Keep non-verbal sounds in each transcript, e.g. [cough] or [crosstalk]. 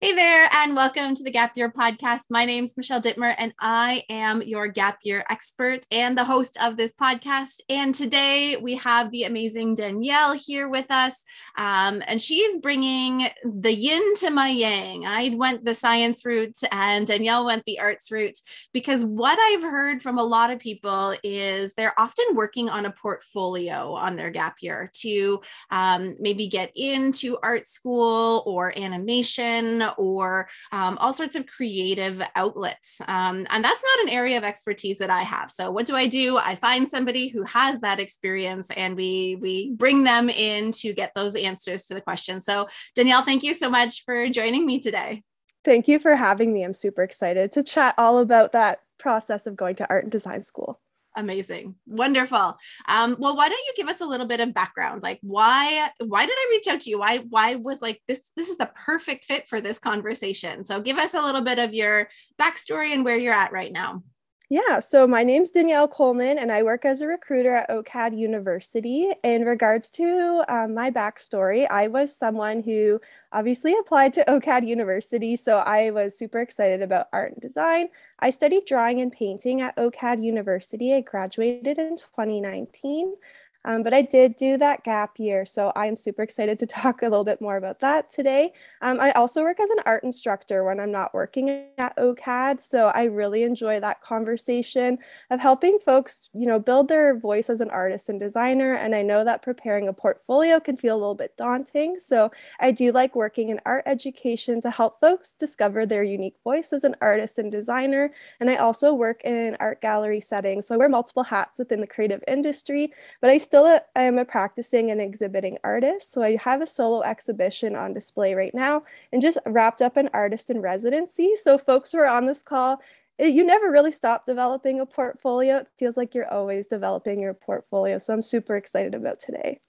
Hey there, and welcome to the Gap Year podcast. My name is Michelle Dittmer, and I am your Gap Year expert and the host of this podcast. And today we have the amazing Danielle here with us, um, and she's bringing the yin to my yang. I went the science route, and Danielle went the arts route because what I've heard from a lot of people is they're often working on a portfolio on their Gap Year to um, maybe get into art school or animation or um, all sorts of creative outlets. Um, and that's not an area of expertise that I have. So what do I do? I find somebody who has that experience and we we bring them in to get those answers to the question. So Danielle, thank you so much for joining me today. Thank you for having me. I'm super excited to chat all about that process of going to art and design school. Amazing. Wonderful. Um, well, why don't you give us a little bit of background? Like why why did I reach out to you? Why why was like this this is the perfect fit for this conversation. So give us a little bit of your backstory and where you're at right now. Yeah, so my name's Danielle Coleman, and I work as a recruiter at OCAD University. In regards to um, my backstory, I was someone who obviously applied to OCAD University, so I was super excited about art and design. I studied drawing and painting at OCAD University. I graduated in 2019. Um, but I did do that gap year, so I'm super excited to [laughs] talk a little bit more about that today. Um, I also work as an art instructor when I'm not working at OCAD, so I really enjoy that conversation of helping folks, you know, build their voice as an artist and designer. And I know that preparing a portfolio can feel a little bit daunting, so I do like working in art education to help folks discover their unique voice as an artist and designer. And I also work in an art gallery setting, so I wear multiple hats within the creative industry, but I still a, I'm a practicing and exhibiting artist. So I have a solo exhibition on display right now and just wrapped up an artist in residency. So folks who are on this call, eh, you never really stop developing a portfolio. It feels like you're always developing your portfolio. So I'm super excited about today.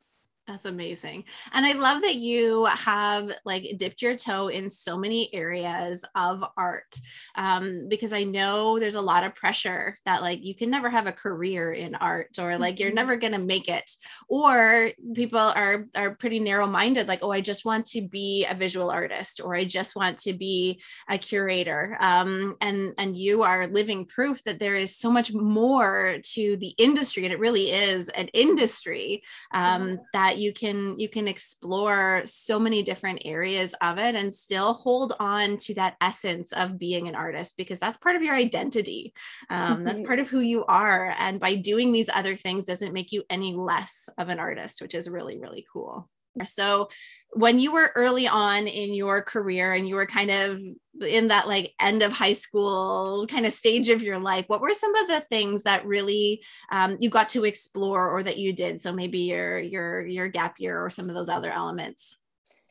That's amazing. And I love that you have like dipped your toe in so many areas of art um, because I know there's a lot of pressure that like you can never have a career in art or like you're mm-hmm. never going to make it. Or people are, are pretty narrow minded, like, oh, I just want to be a visual artist or I just want to be a curator. Um, and, and you are living proof that there is so much more to the industry. And it really is an industry um, that you can you can explore so many different areas of it and still hold on to that essence of being an artist because that's part of your identity. Um, that's part of who you are. And by doing these other things doesn't make you any less of an artist which is really really cool. So when you were early on in your career and you were kind of in that like end of high school kind of stage of your life what were some of the things that really um, you got to explore or that you did so maybe your your your gap year or some of those other elements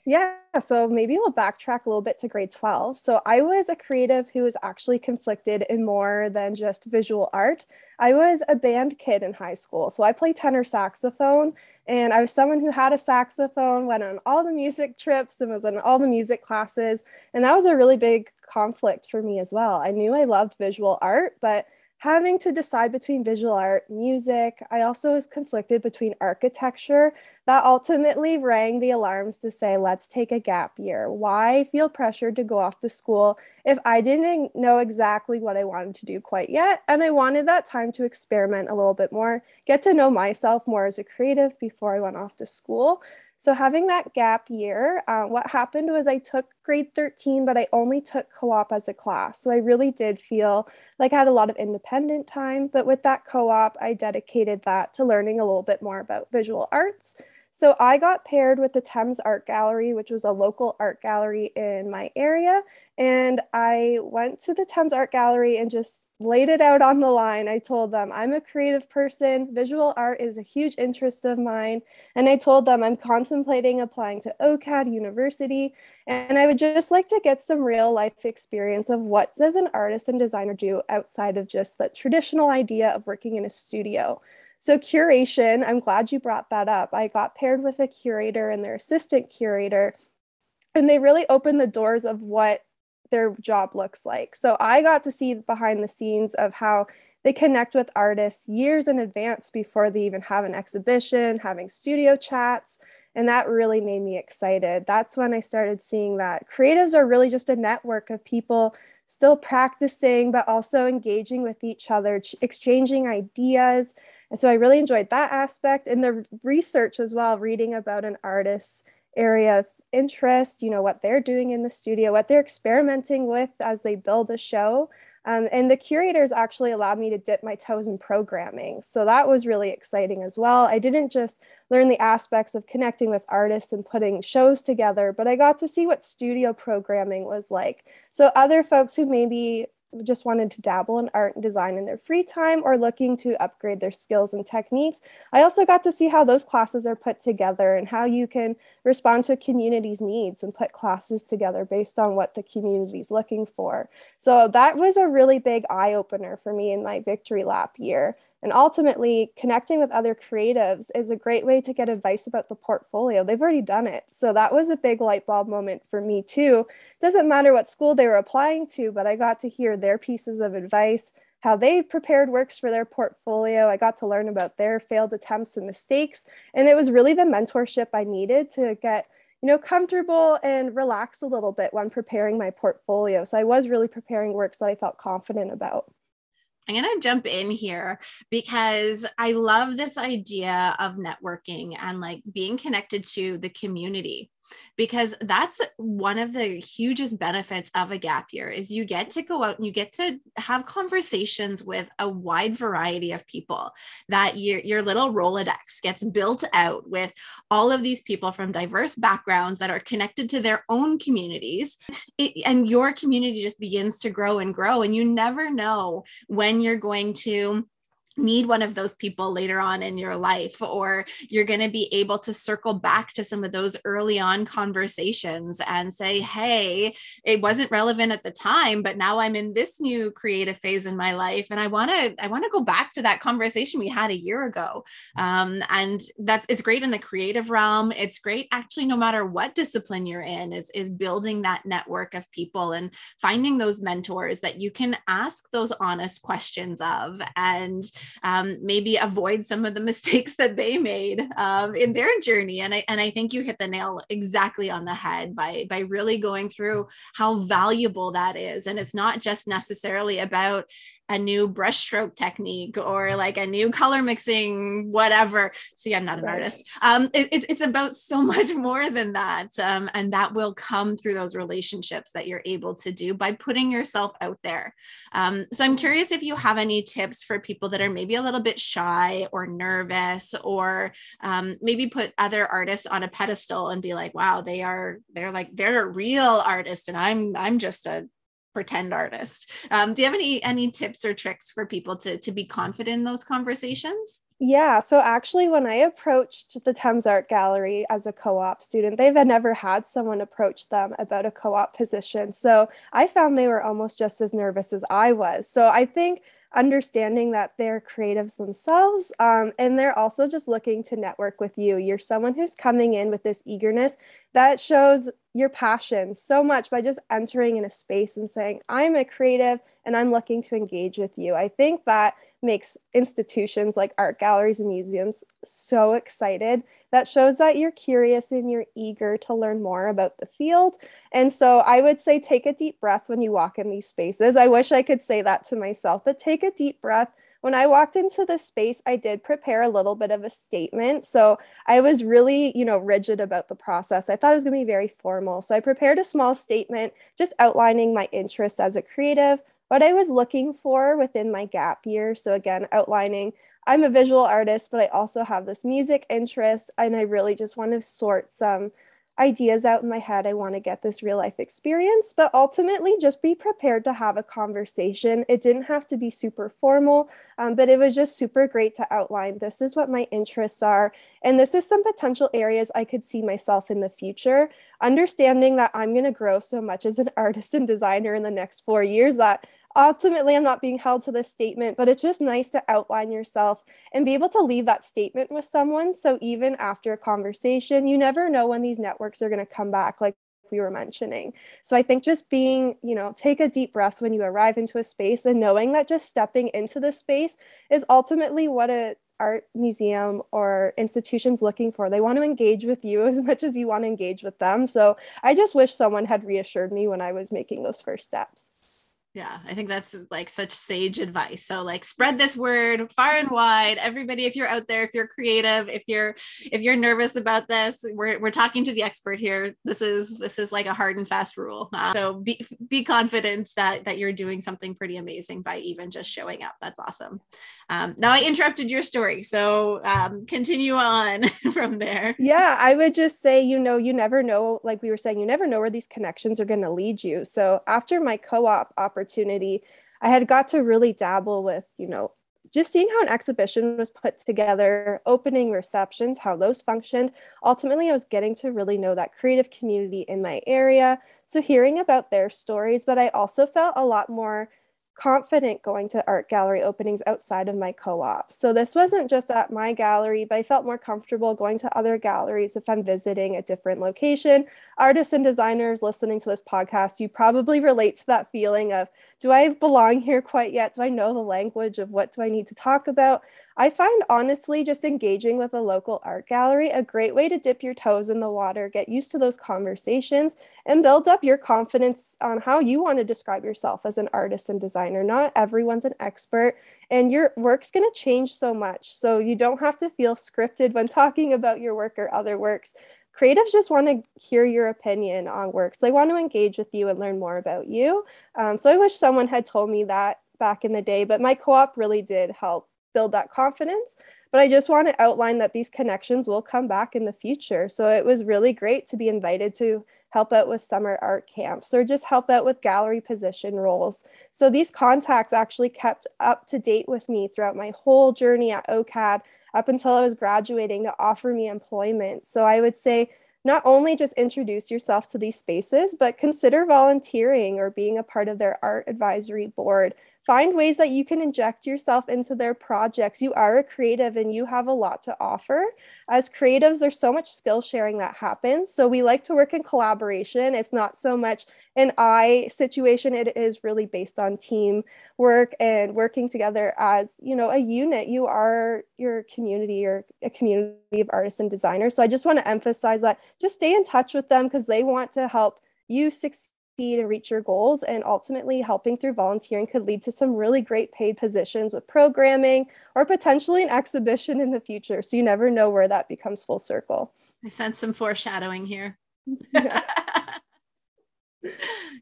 yeah, so maybe we'll backtrack a little bit to grade 12. So I was a creative who was actually conflicted in more than just visual art. I was a band kid in high school. So I played tenor saxophone and I was someone who had a saxophone, went on all the music trips and was in all the music classes. And that was a really big conflict for me as well. I knew I loved visual art, but having to decide between visual art, music. I also was conflicted between architecture. That ultimately rang the alarms to say, let's take a gap year. Why feel pressured to go off to school if I didn't know exactly what I wanted to do quite yet? And I wanted that time to experiment a little bit more, get to know myself more as a creative before I went off to school. So, having that gap year, uh, what happened was I took grade 13, but I only took co op as a class. So, I really did feel like I had a lot of independent time. But with that co op, I dedicated that to learning a little bit more about visual arts. So I got paired with the Thames Art Gallery, which was a local art gallery in my area. And I went to the Thames Art Gallery and just laid it out on the line. I told them I'm a creative person, visual art is a huge interest of mine. And I told them I'm contemplating applying to OCAD University. And I would just like to get some real life experience of what does an artist and designer do outside of just the traditional idea of working in a studio. So, curation, I'm glad you brought that up. I got paired with a curator and their assistant curator, and they really opened the doors of what their job looks like. So, I got to see behind the scenes of how they connect with artists years in advance before they even have an exhibition, having studio chats, And that really made me excited. That's when I started seeing that creatives are really just a network of people still practicing, but also engaging with each other, exchanging ideas. And so I really enjoyed that aspect and the research as well, reading about an artist's area of interest, you know, what they're doing in the studio, what they're experimenting with as they build a show. Um, and the curators actually allowed me to dip my toes in programming. So that was really exciting as well. I didn't just learn the aspects of connecting with artists and putting shows together, but I got to see what studio programming was like. So other folks who maybe just wanted to dabble in art and design in their free time or looking to upgrade their skills and techniques. I also got to see how those classes are put together and how you can respond to a community's needs and put classes together based on what the community is looking for. So that was a really big eye opener for me in my victory lap year. And ultimately, connecting with other creatives is a great way to get advice about the portfolio. They've already done it. So that was a big light bulb moment for me, too. Doesn't matter what school they were applying to, but I got to hear their pieces of advice, how they prepared works for their portfolio. I got to learn about their failed attempts and mistakes. And it was really the mentorship I needed to get you know, comfortable and relax a little bit when preparing my portfolio. So I was really preparing works that I felt confident about. I'm going to jump in here because I love this idea of networking and like being connected to the community because that's one of the hugest benefits of a gap year is you get to go out and you get to have conversations with a wide variety of people that your, your little rolodex gets built out with all of these people from diverse backgrounds that are connected to their own communities. It, and your community just begins to grow and grow and you never know when you're going to need one of those people later on in your life or you're going to be able to circle back to some of those early on conversations and say hey it wasn't relevant at the time but now i'm in this new creative phase in my life and i want to i want to go back to that conversation we had a year ago. Um, and that it's great in the creative realm. It's great actually no matter what discipline you're in is is building that network of people and finding those mentors that you can ask those honest questions of and um, maybe avoid some of the [laughs] mistakes that they made um, in their journey. And I and I think you hit the nail exactly on the head by by really going through how valuable that is. And it's not just necessarily about a new brushstroke technique or like a new color mixing whatever. See i'm not an artist. Um, it, it's about so [laughs] much more than that um, and that will come through those relationships that you're able to do by putting yourself out there. Um, so i'm curious if you have any tips for people that are maybe a little bit shy or nervous or um, maybe put other artists on a pedestal and be like wow they are they're like they're a real artist and i'm i'm just a pretend artist. Um, do you have any any tips or tricks for people to to be confident in those conversations? Yeah, so actually, when I approached the Thames Art Gallery as a co op student, they've never had someone approach them about a co op position. So I found they were almost just as nervous as I was. So I think understanding that they're creatives themselves um, and they're also just looking to network with you. You're someone who's coming in with this eagerness that shows your passion so much by just entering in a space and saying, I'm a creative and I'm looking to engage with you. I think that makes institutions like art galleries and museums so excited. That shows that you're curious and you're eager to learn more about the field. And so I would say take a deep breath when you walk in these spaces. I wish I could say that to myself, but take a deep breath when I walked into the space, I did prepare a little bit of a statement. So I was really, you know, rigid about the process. I thought it was going to be very formal. So I prepared a small statement just outlining my interests as a creative, what I was looking for within my gap year. So, again, outlining I'm a visual artist, but I also have this music interest, and I really just want to sort some ideas out in my head. I want to get this real life experience, but ultimately just be prepared to have a conversation. It didn't have to be super formal, um, but it was just super great to outline this is what my interests are. And this is some potential areas I could see myself in the future. Understanding that I'm going to grow so much as an [laughs] artist and designer in the next four years that ultimately i'm not being held to this statement but it's just nice to outline yourself and be able to leave that statement with someone so even after a conversation you never know when these networks are going to come back like we were mentioning so i think just being you know take a deep breath when you arrive into a space and knowing that just stepping into the space is ultimately what a art museum or institutions looking for. They want to engage with you [laughs] as much as you want to engage with them. So I just wish someone had reassured me when I was making those first steps yeah i think that's like such sage advice. So like spread this word far and wide. Everybody if you're out there if you're creative if you're if you're nervous about this we're, we're talking to the expert here. This is this is like a hard and fast rule. Uh, so be be confident that that you're doing something pretty amazing by even just showing up. That's awesome. Um, now i interrupted your story. So um, continue on [laughs] from there. Yeah i would just say you know you never know like we were saying you never know where these connections are going to lead you. So after my co-op opportunity, I had got to really dabble with, you know, just seeing how an exhibition was put together, opening receptions, how those functioned. Ultimately, I was getting to really know that creative community in my area. So, hearing about their stories, but I also felt a lot more confident going to art gallery openings outside of my co-op. So this wasn't just at my gallery, but I felt more comfortable going to other galleries if I'm visiting a different location. Artists and designers listening to this podcast, you probably relate to that feeling of, do I belong here quite yet? Do I know the language of what do I need to talk about? I find honestly just engaging with a local art gallery a great way to dip your toes in the water, get used to those conversations, and build up your confidence on how you want to describe yourself as an artist and designer. Not everyone's an expert, and your work's going to change so much. So you don't have to feel scripted when talking about your work or other works. Creatives just want to hear your opinion on works. They want to engage with you and learn more about you. Um, so I wish someone had told me that back in the day, but my co op really did help build that confidence. But I just want to outline that these connections will come back in the future. So it was really great to be invited to help out with summer art camps or just help out with gallery position roles. So these contacts actually kept up to date with me throughout my whole journey at OCAD up until I was graduating to offer me employment. So I would say not only just introduce yourself to these spaces, but consider volunteering or being a part of their art advisory board find ways that you can inject yourself into their projects. You are a creative and you have a lot to offer. As creatives, there's so much skill sharing that happens. So we like to work in collaboration. It's not so much an I situation, it is really based on team work and working together as, you know, a unit. You are your community, you're a community of artists and designers. So I just want to emphasize that just stay in touch with them because they want to help you succeed and reach your goals. And ultimately, helping through volunteering could lead to some really great paid positions with programming or potentially an exhibition in the future. So you never know where that becomes full circle. I sense some foreshadowing here. Yeah. [laughs]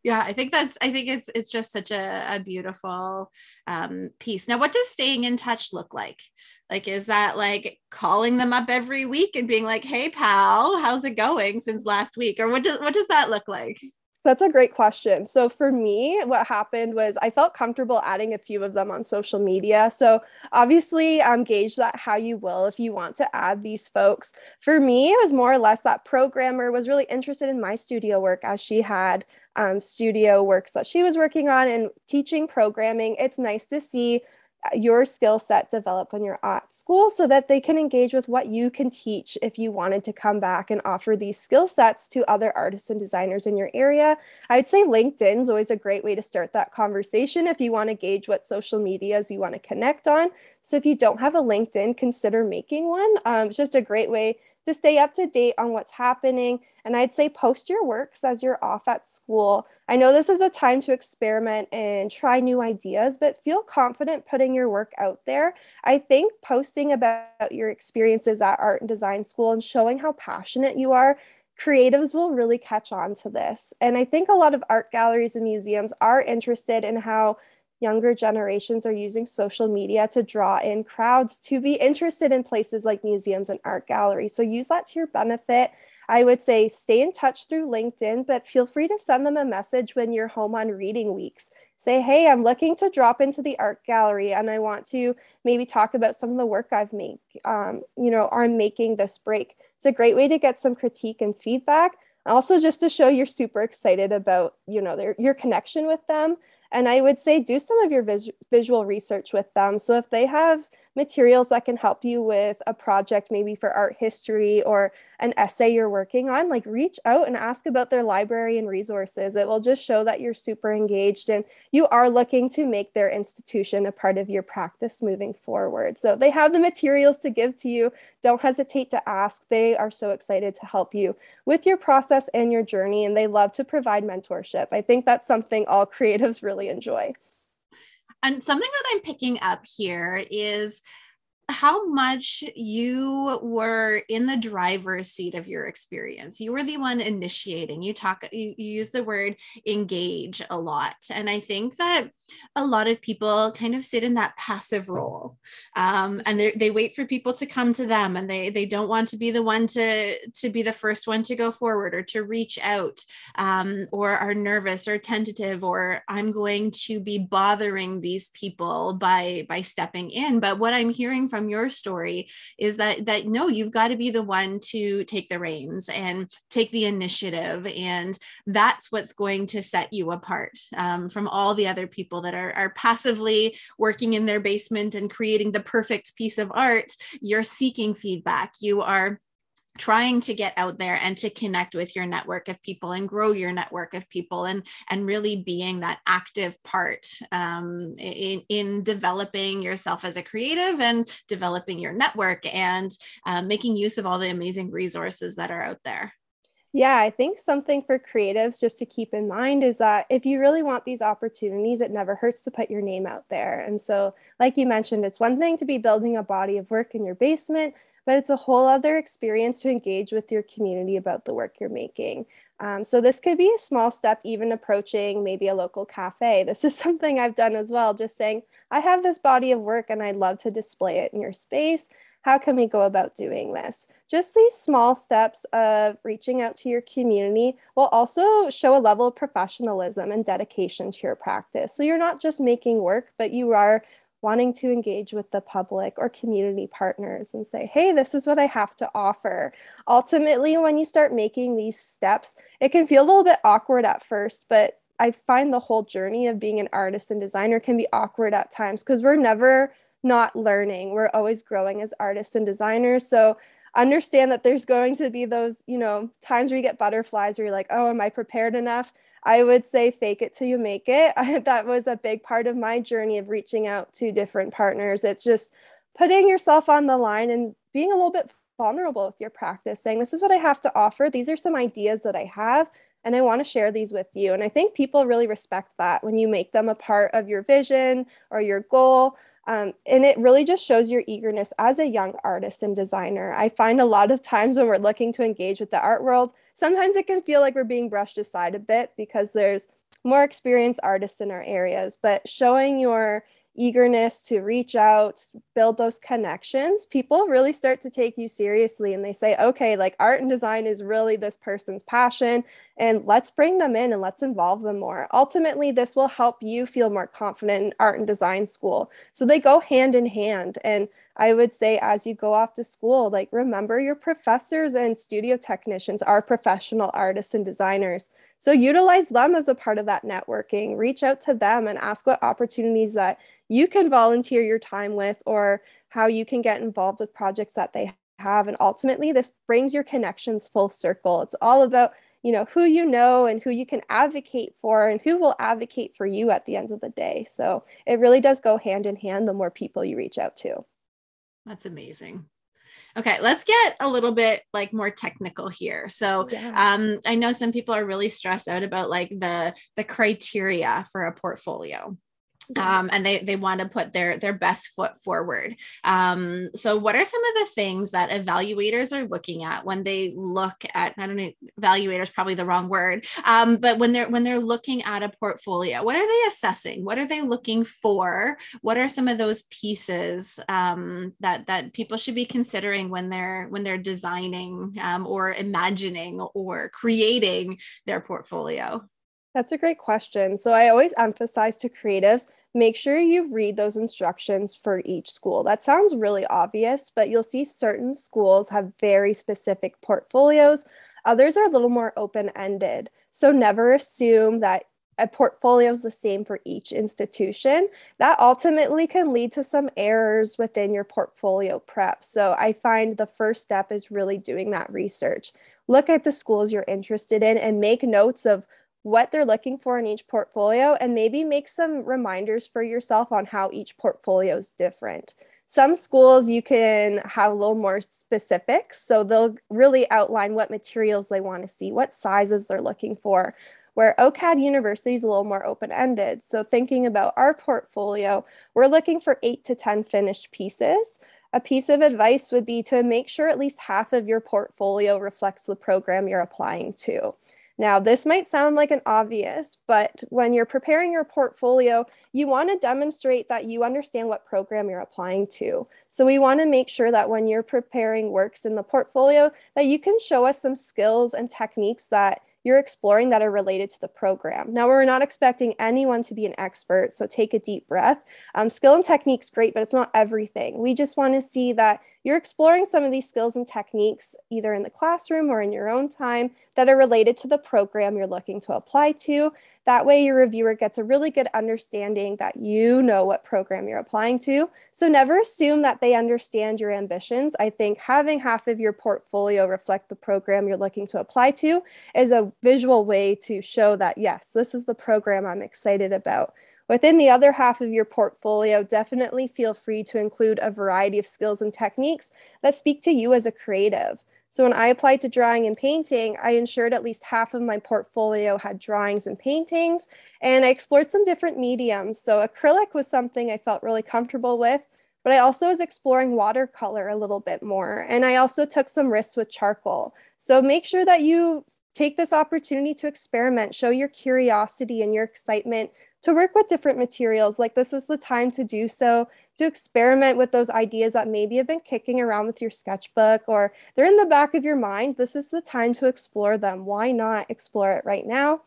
yeah i think that's i think it's it's just such a, a beautiful um, piece now what does staying in touch look like like is that like calling them up every week and being like hey pal how's it going since last week or what does what does that look like that's a great question. So for me, what happened was I felt comfortable adding a few of them on social media. So obviously, um, gauge that how you will if you want to add these folks. For me, it was more or less that programmer was really interested in my studio work as she had um, studio works that she was working on and teaching programming. It's nice to see your skill set develop when you're at school so that they can engage with what you can teach if you wanted to come back and offer these skill sets to other artists and designers in your area. I'd say LinkedIn is always a great way to start that conversation if you want to gauge what social medias you want to connect on. So if you don't have a LinkedIn, consider making one. Um, it's just a great way to stay up to date on what's happening. And I'd say post your works as you're off at school. I know this is a time to experiment and try new ideas, but feel confident putting your work out there. I think posting about your experiences at art and design school and showing how passionate you are creatives will really catch on to this. And I think a lot of art galleries and museums are interested in how younger generations are using social media to draw in crowds to be interested in places like museums and art galleries. So use that to your benefit. I would say stay in touch through LinkedIn, but feel free to send them a message when you're home on reading weeks. Say, hey, I'm looking to drop into the art gallery and I want to maybe talk about some of the work I've made, um, you know, I'm making this break. It's a great way to get some critique and feedback. Also, just to show you're super excited about, you know, their, your connection with them. And I would say do some of your vis- visual research with them. So if they have materials that can help you with a project, maybe for art history or an essay you're working on, like reach out and ask about their library and resources. It will just show that you're super engaged and you are looking to make their institution a part of your practice moving forward. So they have the materials to give to you. Don't hesitate to ask. They are so excited to help you with your process and your journey, and they love to provide mentorship. I think that's something all [laughs] creatives really enjoy. And something that I'm picking up here is how much you were in the driver's seat of your experience. You were the one initiating. You talk, you, you, use the word engage a lot. And I think that a lot of people kind of sit in that passive role um, and they wait for people to come to them and they, they don't want to be the one to, to be the first one to go forward or to reach out um, or are nervous or tentative or I'm going to be bothering these people by, by stepping in. But what I'm hearing from from your story is that that no you've got to be the one to take the reins and take the initiative and that's what's going to set you apart um, from all the other people that are, are passively working in their basement and creating the perfect piece of art. You're seeking feedback. You are trying to get out there and to connect with your network of people and grow your network of people and and really being that active part um, in, in developing yourself as a creative and developing your network and uh, making use of all the amazing resources that are out there yeah, I think something for creatives just to keep in mind is that if you really want these opportunities, it never hurts to put your name out there. And so, like you mentioned, it's one thing to be building a body of work in your basement, but it's a whole other experience to engage with your community about the work you're making. Um, so this could be a small step, even approaching maybe a local cafe. [laughs] This is something I've done as well, just saying, I have this body of work and I'd love to display it in your space. How can we go about doing this? Just these small steps of reaching out to your community will also show a level of professionalism and dedication to your practice. So you're not just making work, but you are wanting to engage with the public or community partners and say, hey, this is what I have to offer. Ultimately, when you start making these steps, it can feel a little bit awkward at first, but I find the whole journey of being an artist and designer can be awkward at times because we're never not learning. We're always growing as artists and designers. So understand that there's going to be those, you know, times where you get butterflies where you're like, oh, am I prepared enough? I would say fake it till you make it. [laughs] that was a big part of my journey of reaching out to different partners. It's just putting yourself on the line and being a little bit vulnerable with your practice, saying, This is what I have to offer. These are some ideas that I have, and I want to share these with you. And I think people really respect that when you make them a part of your vision or your goal. Um, and it really just shows your eagerness as a young artist and designer. I find a lot of times when we're looking to engage with the art world, sometimes it can feel like we're being brushed aside a bit because there's more experienced artists in our areas. But showing your eagerness to reach out, build those connections, people really start to take you seriously and they say, okay, like art and design is really this person's passion, and let's bring them in and let's involve them more. Ultimately, this will help you feel more confident in art and design school. So they go hand in hand. And I would say, as you go off to school, like remember your professors and studio technicians are professional artists and designers. So utilize them as a part of that networking. Reach out to them and ask what opportunities that you can volunteer your time with or how you can get involved with projects that they have. And ultimately, this brings your connections full circle. It's all about you know who you know and who you can advocate for and who will advocate for you at the end of the day so it really does go hand in hand the more people you reach out to that's amazing Okay, let's get a little bit like more technical here. So, yeah. um, I know some people are really stressed out about like the the criteria for a portfolio um, and they they want to put their their best foot forward. Um, so, what are some of the things that evaluators are looking at when they look at? I don't know, evaluators probably the wrong word, um, but when they're when they're looking at a portfolio, what are they assessing? What are they looking for? What are some of those pieces um, that that people should be considering when they're when they're designing um, or imagining or creating their portfolio? That's a great question. So I always emphasize to creatives make sure you read those instructions for each school. That sounds really obvious, but you'll see certain schools have very specific portfolios. Others are a little more open ended. So never assume that a portfolio is the same for each institution, that ultimately can lead to some errors within your portfolio prep. So I find the first step is really doing that research. Look at the schools you're interested in and make notes of what they're looking for in each portfolio and maybe make some reminders for yourself on how each portfolio is different. Some schools you can have a little more specifics. So they'll really outline what materials they want to see, what sizes they're looking for, where OCAD University is a little more open ended. So, thinking about our portfolio, we're looking for eight to 10 finished pieces. A piece of advice would be to make sure at least half of your portfolio reflects the program you're applying to. Now, this might sound like an obvious, but when you're preparing your portfolio, you want to demonstrate that you understand what program you're applying to. So we want to make sure that when you're preparing works in the portfolio, that you can show us some skills and techniques that you're exploring that are related to the program. Now, we're not expecting anyone to be an expert, so take a deep breath. Um, skill and technique's great, but it's not everything. We just want to see that you're exploring some of these skills and techniques either in the classroom or in your own time that are related to the program you're looking to apply to. That way, your reviewer gets a really good understanding that you know what program you're applying to. So, never assume that they understand your ambitions. I think having half of your portfolio reflect the program you're looking to apply to is a visual way to show that, yes, this is the program I'm excited about. Within the other half of your portfolio, definitely feel free to include a variety of skills and techniques that speak to you as a creative. So when I applied to drawing and painting, I ensured at least half of my portfolio had drawings and paintings, and I explored some different mediums. So acrylic was something I felt really comfortable with, but I also was exploring watercolor a little bit more, and I also took some risks with charcoal. So make sure that you take this opportunity to experiment, show your curiosity and your excitement to work with different materials. Like this is the time to do so, to experiment with those ideas that maybe have been kicking around with your sketchbook or they're in the back of your mind. This is the time to explore them. Why not explore it right now?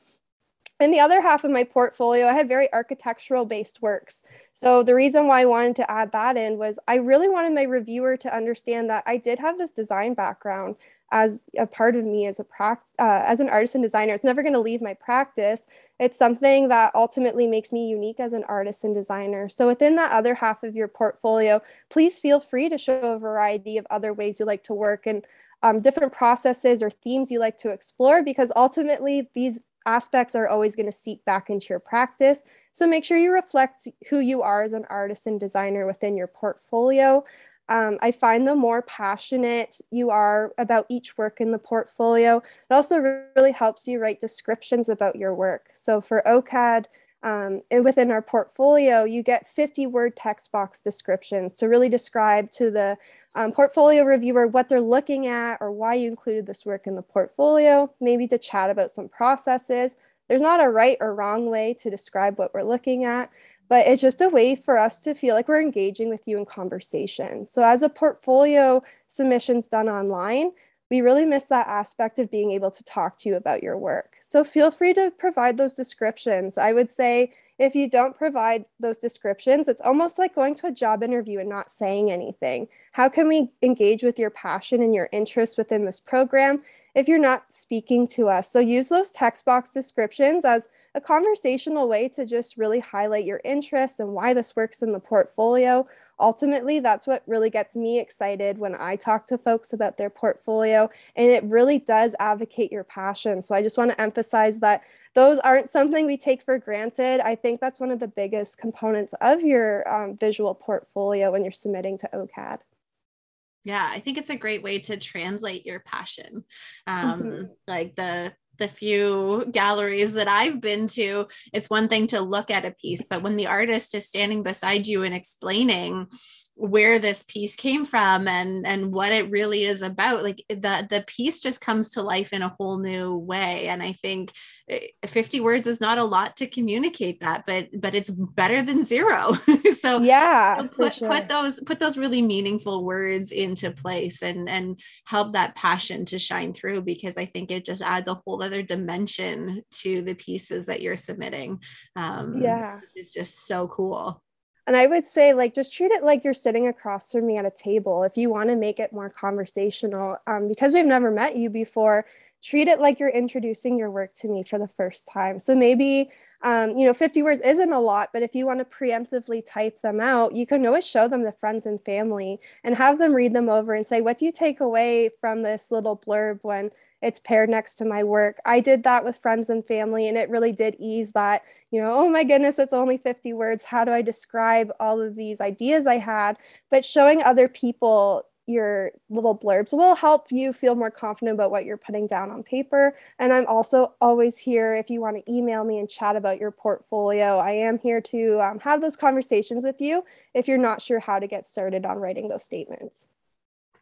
In the other half of my portfolio, I had very architectural based works. So the reason why I wanted to add that in was I really wanted my reviewer to understand that I did have this design background as a part of me as a uh, as an artist and designer. It's never going to leave my practice. It's something that ultimately makes me unique as an artist and designer. So within that other half of your portfolio, please feel free to show a variety of other ways you like to work and um, different processes or themes you like to explore because ultimately these aspects are always going to seep back into your practice. So make sure you reflect who you are as an artist and designer within your portfolio. Um, I find the more passionate you are about each work in the portfolio, it also really helps you write descriptions about your work. So for OCAD, um, and within our portfolio, you get 50 word text box descriptions to really describe to the um, portfolio reviewer what they're looking at or why you included this work in the portfolio, maybe to chat about some processes. There's not a right or wrong way to describe what we're looking at but it's just a way for us to feel like we're engaging with you in conversation. So, as a portfolio submissions done online, we really miss that aspect of being able to talk to you about your work. So, feel free to provide those descriptions. I would say if you don't provide those descriptions, it's almost like going to a job interview and not saying anything. How can we engage with your passion and your interest within this program if you're not speaking to us? So, use those text box descriptions as a conversational way to just really highlight your interests and why this works in the portfolio. Ultimately, that's what really gets me excited when I talk to folks about their portfolio, and it really does advocate your passion. So I just want to emphasize that those aren't something we take for granted. I think that's one of the biggest components of your um, visual portfolio when you're submitting to OCAD. Yeah, I think it's a great way to translate your passion. Um, mm-hmm. Like the the few galleries that I've been to, it's one thing to look at a piece, but when the artist is standing beside you and explaining where this piece came from and and what it really is about like the the piece just comes to life in a whole new way. And i think eh, 50 words is not a lot to communicate that but but it's better than zero. [laughs] So yeah put, sure. put those put those really meaningful words into place and and help that passion to shine through because i think it just adds a whole other dimension to the pieces that you're submitting um yeah. it's just so cool and I would say, like, just treat it like you're sitting across from me at a table. If you want to make it more conversational, um, because we've never met you before, treat it like you're introducing your work to me for the first time. So maybe, um, you know, 50 words isn't a lot, but if you want to preemptively type them out, you can always show them to friends and family and have them read them over and say, what do you take away from this little blurb when it's paired next to my work. I did that with friends and family, and it really did ease that, you know, oh my goodness, it's only 50 words. How do I describe all of these ideas I had? But showing other people your little blurbs will help you feel more confident about what you're putting down on paper. And I'm also always here if you want to email me and chat about your portfolio. I am here to um, have those conversations with you if you're not sure how to get started on writing those statements.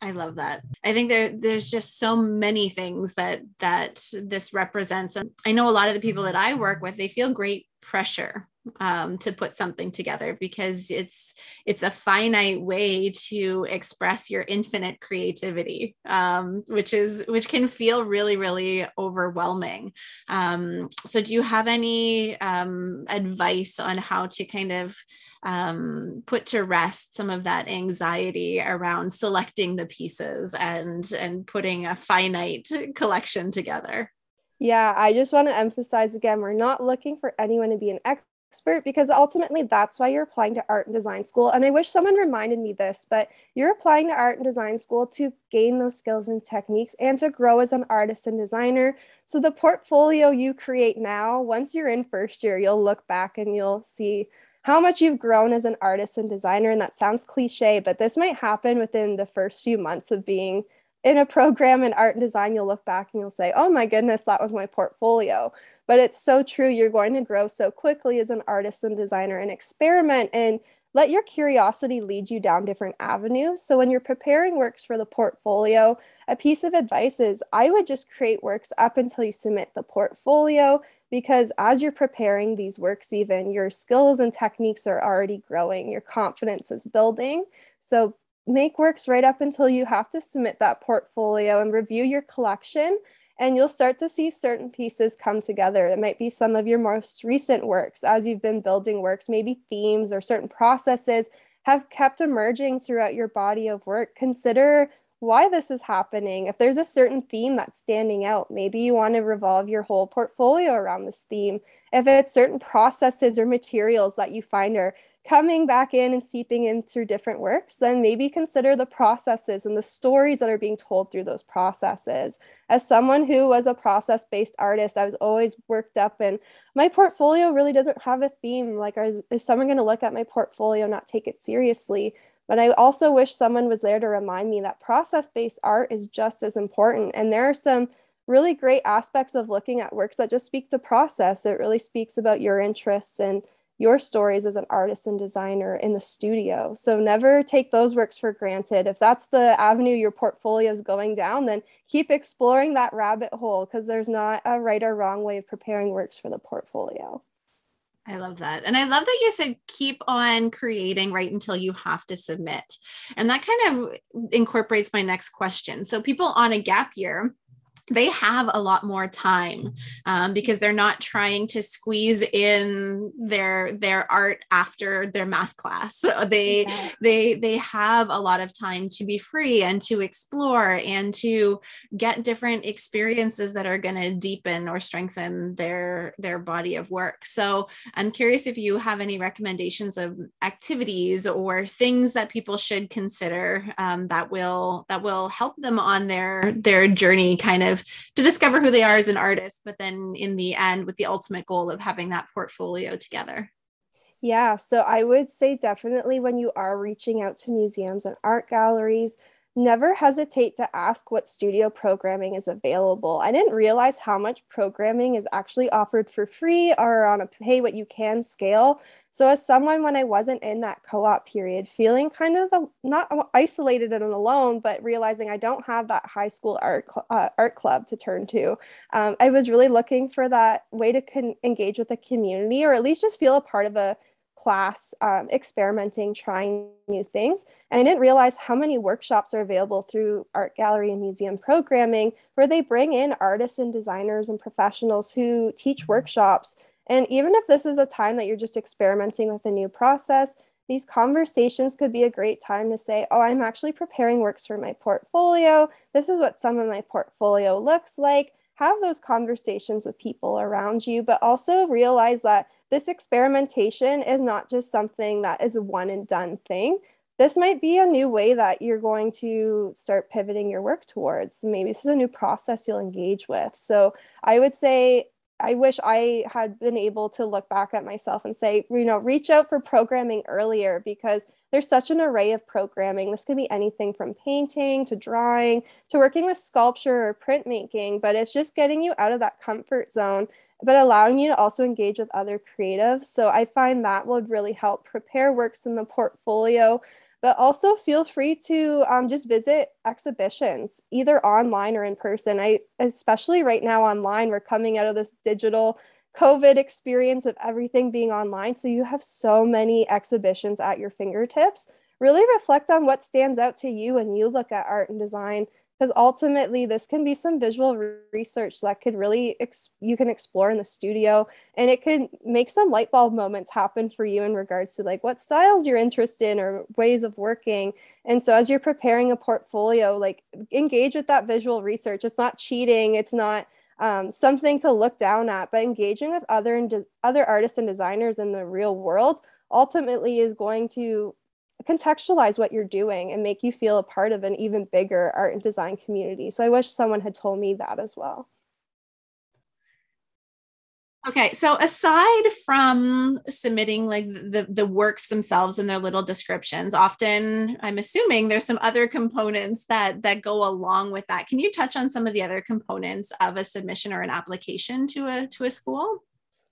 I love that. I think there there's just so many things that that this represents. And I know a lot of the people that I work with, they feel great pressure um, to put something together because it's it's a finite way to express your infinite creativity um, which is which can feel really really overwhelming. Um, so do you have any um, advice on how to kind of um, put to rest some of that anxiety around selecting the pieces and and putting a finite collection together? Yeah, I just want to emphasize again, we're not looking for anyone to be an expert expert because ultimately that's why you're applying to art and design school. And I wish someone reminded me this, but you're applying to art and design school to gain those skills and techniques and to grow as an artist and designer. So the portfolio you create now, once you're in first year, you'll look back and you'll see how much you've grown as an artist and designer. And that sounds cliche, but this might happen within the first few months of being in a program in art and design. You'll look back and you'll say, oh my goodness, that was my portfolio. But it's so true. You're going to grow so quickly as an artist and designer and experiment and let your curiosity lead you down different avenues. So when you're preparing works for the portfolio, a piece of advice is I would just create works up until you submit the portfolio because as you're preparing these works even your skills and techniques are already growing, your confidence is building. So make works right up until you have to submit that portfolio and review your collection and you'll start to see certain pieces come together. It might be some of your most recent works as you've been building works, maybe themes or certain processes have kept emerging throughout your body of work. Consider why this is happening. If there's a certain theme that's standing out, maybe you want to revolve your whole portfolio around this theme. If it's certain processes or materials that you find are coming back in and seeping in through different works, then maybe consider the processes and the stories that are being told through those processes. As someone who was a process based artist, I was always worked up, and my portfolio really doesn't have a theme. Like, is, is someone going to look at my portfolio, not take it seriously? But I also wish someone was there to remind me that process based art is just as important. And there are some really great aspects of looking at works that just speak to process. It really speaks about your interests and your stories as an artist and designer in the studio. So never take those works for granted. If that's the avenue your portfolio is going down, then keep exploring that rabbit hole because there's not a right or wrong way of preparing works for the portfolio. I love that. And I love that you said keep on creating right until you have to submit. And that kind of incorporates my next question. So, people on a gap year, they have a lot more time um, because they're not trying to squeeze in their their art after their math class so [laughs] they yeah. they they have a lot of time to be free and to explore and to get different experiences that are going to deepen or strengthen their their body of work so i'm curious if you have any recommendations of activities or things that people should consider um, that will that will help them on their their journey kind of to discover who they are as an artist, but then in the end, with the ultimate goal of having that portfolio together. Yeah, so I would say definitely when you are reaching out to museums and art galleries, never hesitate to ask what studio programming is available. I didn't realize how much programming is actually offered for free or on a pay what you can scale. So, as someone, when I wasn't in that co op period, feeling kind of a, not isolated and alone, but realizing I don't have that high school art, cl- uh, art club to turn to, um, I was really looking for that way to con- engage with the community or at least just feel a part of a class um, experimenting, trying new things. And I didn't realize how many workshops are available through art gallery and museum programming where they bring in artists and designers and professionals who teach workshops. And even if this is a time that you're just experimenting with a new process, these conversations could be a great time to say, Oh, I'm actually preparing works for my portfolio. This is what some of my portfolio looks like have those conversations with people around you, but also realize that this experimentation is not just something that is a one and done thing. This might be a new way that you're going to start pivoting your work towards. Maybe this is a new process you'll engage with. So I would say I wish I had been able to look back at myself and say, you know, reach out for programming earlier because there's such an array of programming. This could be anything from painting to drawing to working with sculpture or printmaking, but it's just getting you out of that comfort zone, but allowing you to also engage with other creatives. So I find that would really help prepare works in the portfolio but also feel free to um, just visit exhibitions either online or in person. I especially right now online we're coming out of this digital covid experience of everything being online. So you have so many exhibitions at your fingertips. Really reflect on what stands out to you when you look at art and design because ultimately this can be some visual research that could really ex- you can explore in the studio and it could make some light bulb moments happen for you in regards to like what styles you're interested in or ways of working. And so as you're preparing a portfolio like engage with that visual research. It's not cheating. It's not um, something to look down at but engaging with other and de- other artists and designers in the real world ultimately is going to contextualize what you're doing and make you feel a part of an even bigger art and design community. So I wish someone had told me that as well. Okay, so aside from submitting like the the works themselves and their little descriptions, often I'm assuming there's some other components that that go along with that. Can you touch on some of the other components of a submission or an application to a to a school?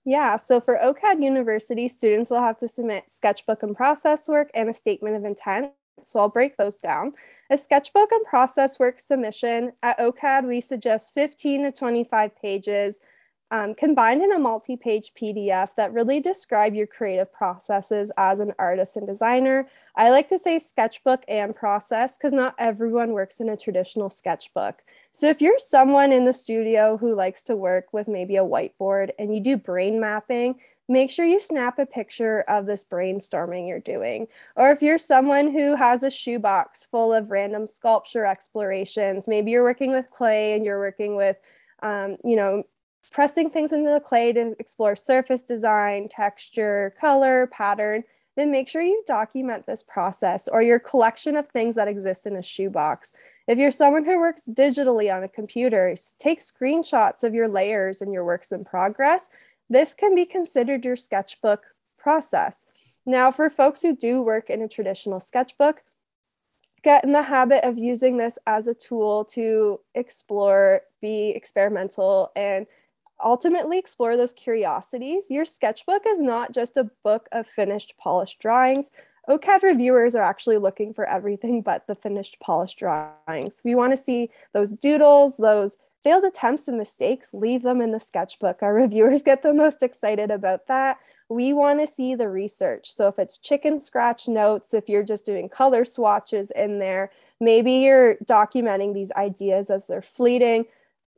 Yeah, so for OCAD University, students will have to submit sketchbook and process work and a statement of intent. So I'll break those down. A sketchbook and process work submission at OCAD, we suggest 15 to 25 pages um, combined in a multi page PDF that really describe your creative processes as an artist and designer. I like to say sketchbook and process because not everyone works in a traditional sketchbook. So, if you're someone in the studio who likes to work with maybe a whiteboard and you do brain mapping, make sure you snap a picture of this brainstorming you're doing. Or if you're someone who has a shoebox full of random sculpture explorations, maybe you're working with clay and you're working with um, you know, pressing things into the clay to explore surface design, texture, color, pattern, then make sure you document this process or your collection of things that exist in a shoebox. If you're someone who works digitally on a computer, take screenshots of your layers and your works in progress. This can be considered your sketchbook process. Now, for folks who do work in a traditional sketchbook, get in the habit of using this as a tool to explore, be experimental, and ultimately explore those curiosities. Your sketchbook is not just a book of finished polished drawings. OCAD reviewers are actually looking for everything but the finished polished drawings. We want to see those doodles, those failed attempts and mistakes, leave them in the sketchbook. Our [laughs] reviewers get the most excited about that. We want to see the research. So if it's chicken scratch notes, if you're just doing color swatches in there, maybe you're documenting these ideas as they're fleeting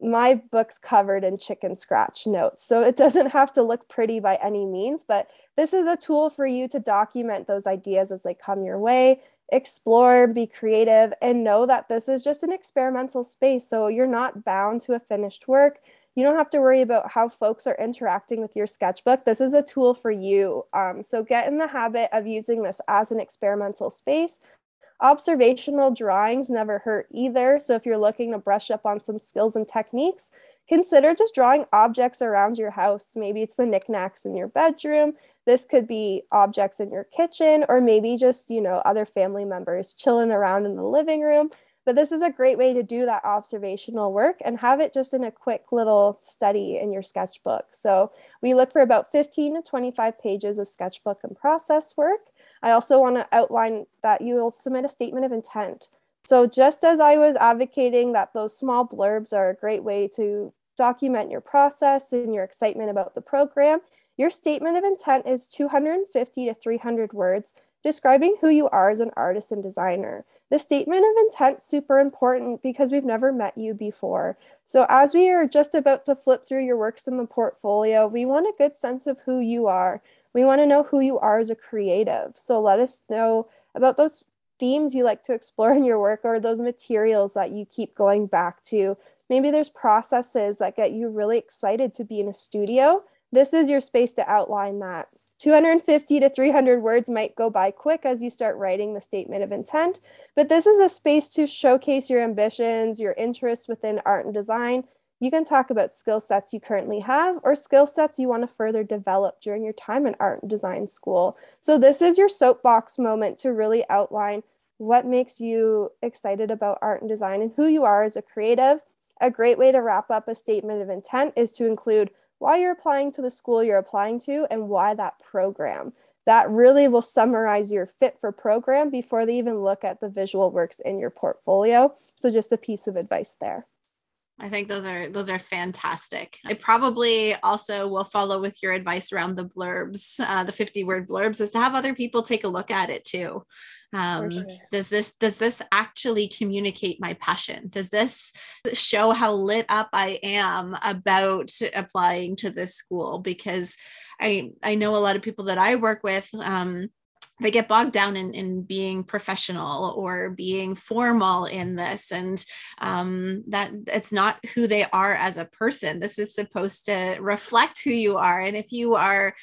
my book's covered in chicken scratch notes. So it doesn't have to look pretty by any means, but this is a tool for you to document those ideas as they come your way, explore, be creative, and know that this is just an experimental space. So you're not bound to a finished work. You don't have to worry about how folks are interacting with your sketchbook. This is a tool for you. Um, so get in the habit of using this as an experimental space Observational drawings never hurt either. So if you're looking to brush up on some skills and techniques, consider just drawing objects around your house. Maybe it's the knickknacks in your bedroom. This could be objects in your kitchen, or maybe just, you know, other family members chilling around in the living room. But this is a great way to do that observational work and have it just in a quick little study in your sketchbook. So we look for about 15 to 25 pages of sketchbook and process work. I also want to outline that you will submit a statement of intent. So just as I was advocating that those small blurbs are a great way to document your process and your excitement about the program, your statement of intent is 250 to 300 words describing who you are as an artist and designer. The statement of intent super important because we've never met you before. So as we are just about to flip through your works in the portfolio, we want a good sense of who you are. We want to know who you are as a creative. So let us know about those themes you like to explore in your work or those materials that you keep going back to. Maybe there's processes that get you really excited to be in a studio. This is your space to outline that. 250 to 300 words might go by quick as you start writing the statement of intent, but this is a space to showcase your ambitions, your interests within art and design. You can talk about skill sets you currently have or skill sets you want to further develop during your time in art and design school. So, this is your soapbox moment to really outline what makes you excited about art and design and who you are as a creative. A great way to wrap up a statement of intent is to include why you're applying to the school you're applying to and why that program. That really will summarize your fit for program before they even look at the visual works in your portfolio. So, just a piece of advice there. I think those are those are fantastic. I probably also will follow with your advice around the blurbs, uh, the 50 word blurbs, is to have other people take a look at it too. Um, sure. Does this does this actually communicate my passion? Does this show how lit up I am about applying to this school? Because I I know a lot of people that I work with. Um, they get bogged down in, in being professional or being formal in this. And um, that it's not who they are as a person. This is supposed to reflect who you are. And if you are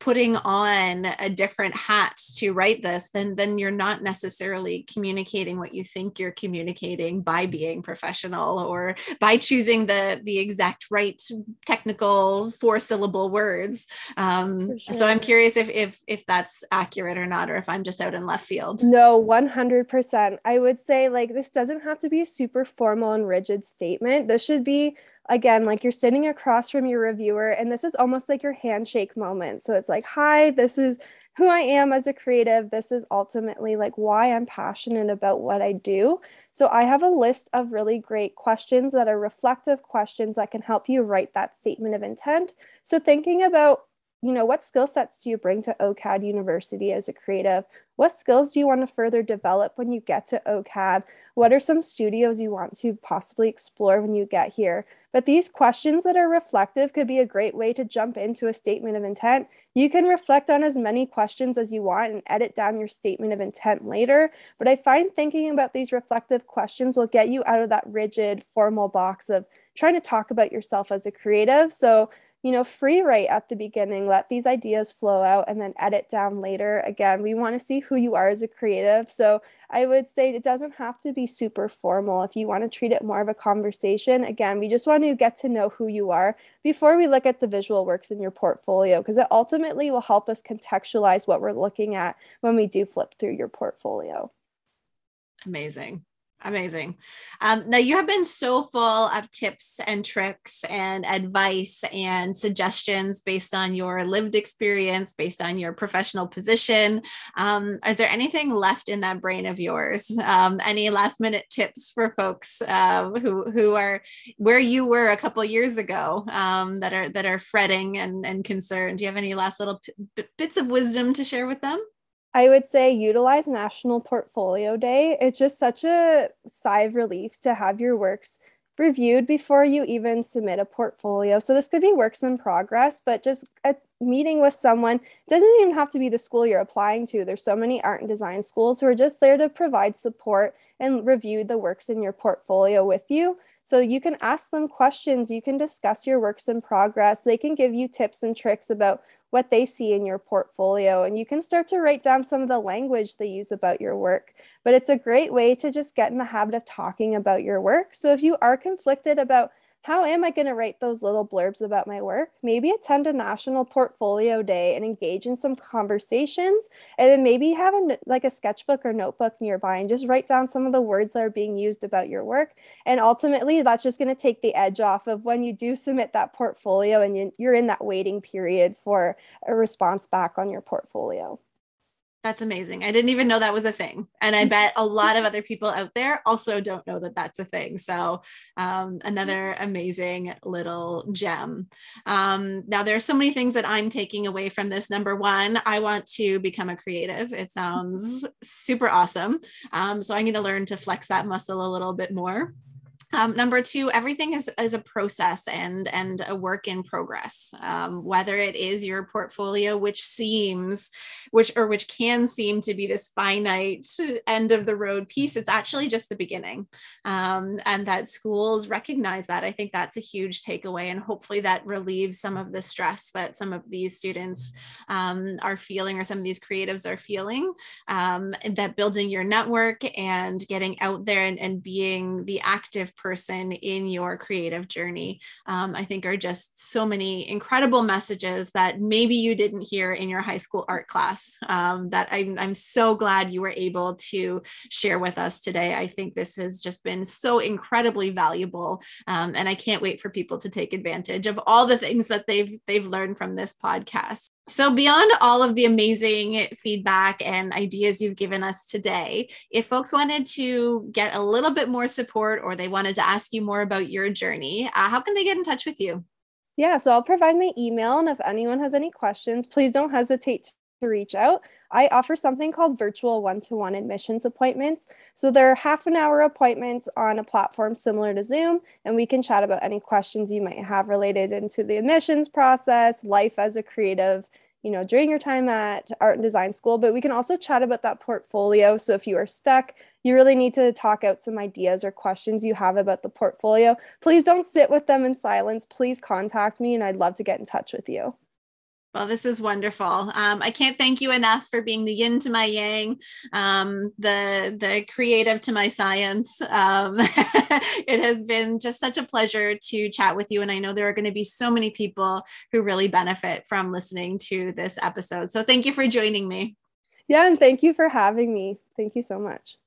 putting on a different hat to write this then then you're not necessarily communicating what you think you're communicating by being professional or by choosing the the exact right technical four syllable words. Um, sure. so i'm curious if if if that's accurate or not or if i'm just out in left field. No 100% i would say like this doesn't have to be a super formal and rigid statement. This should be again, like you're sitting across from your reviewer, and this is almost like your handshake moment. So it's like, hi, this is who I am as a creative. This is ultimately like why I'm passionate about what I do. So I have a list of really great questions that are reflective questions that can help you write that statement of intent. So thinking about you know, what skill sets do you bring to OCAD University as a creative? What skills do you want to further develop when you get to OCAD? What are some studios you want to possibly explore when you get here? But these questions that are reflective could be a great way to jump into a statement of intent. You can reflect on as many questions as you want and edit down your statement of intent later. But I find thinking about these reflective questions will get you out of that rigid, formal box of trying to talk about yourself as a creative. So you know, free write at the beginning, let these ideas flow out and then edit down later. Again, we want to see who you are as a creative. So I would say it doesn't have to be super formal. If you want to treat it more of a conversation, again, we just want to get to know who you are before we look at the visual works in your portfolio, because it ultimately will help us contextualize what we're looking at when we do flip through your portfolio. Amazing. Amazing. Um, now, you have been so full of tips and tricks and advice and suggestions based on your lived experience, based on your professional position. Um, is there anything left in that brain of yours? Um, any last minute tips for folks uh, who who are where you were a couple years ago um, that are that are fretting and, and concerned? Do you have any last little p- bits of wisdom to share with them? I would say utilize National Portfolio Day. It's just such a sigh of relief to have your works reviewed before you even submit a portfolio. So this could be works in progress, but just a meeting with someone doesn't even have to be the school you're applying to. There's so many art and design schools who are just there to provide support and review the works in your portfolio with you. So you can ask them questions, you can discuss your works in progress. They can give you tips and tricks about what they see in your portfolio. And you can start to write down some of the language they use about your work. But it's a great way to just get in the habit of talking about your work. So if you are conflicted about how am I going to write those little blurbs about my work? Maybe attend a national portfolio day and engage in some conversations. And then maybe have a, like a sketchbook or notebook nearby and just write down some of the words that are being used about your work. And ultimately, that's just going to take the edge off of when you do submit that portfolio and you're in that waiting period for a response back on your portfolio. That's amazing. I didn't even know that was a thing. And I bet a lot of other people out there also don't know that that's a thing. So, um, another amazing little gem. Um, now, there are so many things that I'm taking away from this. Number one, I want to become a creative. It sounds super awesome. Um, so, I'm going to learn to flex that muscle a little bit more. Um, number two, everything is, is a process and and a work in progress. Um, whether it is your portfolio, which seems, which or which can seem to be this finite end of the road piece, it's actually just the beginning. Um, and that schools recognize that. I think that's a huge takeaway, and hopefully that relieves some of the stress that some of these students um, are feeling, or some of these creatives are feeling. Um, that building your network and getting out there and, and being the active person in your creative journey, um, I think are just so many incredible messages that maybe you didn't hear in your high school art class um, that I'm, I'm so glad you were able to share with us today. I think this has just been so incredibly valuable. Um, and I can't wait for people to take advantage of all the things that they've, they've learned from this podcast. So, beyond all of the amazing feedback and ideas you've given us today, if folks wanted to get a little bit more support or they wanted to ask you more about your journey, uh, how can they get in touch with you? Yeah, so I'll provide my email. And if anyone has any questions, please don't hesitate to reach out. I offer something called virtual one to one admissions appointments. So they're half an hour appointments on a platform similar to Zoom, and we can chat about any questions you might have related into the admissions process, life as a creative, you know, during your time at art and design school. But we can also chat about that portfolio. So if you are stuck, you really need to talk out some ideas or questions you have about the portfolio. Please don't sit with them in silence. Please contact me, and I'd love to get in touch with you. Well, this is wonderful. Um, I can't thank you enough for being the yin to my yang, um, the the creative to my science. Um, [laughs] it has been just such a pleasure to chat with you, and I know there are going to be so many people who really benefit from listening to this episode. So, thank you for joining me. Yeah, and thank you for having me. Thank you so much.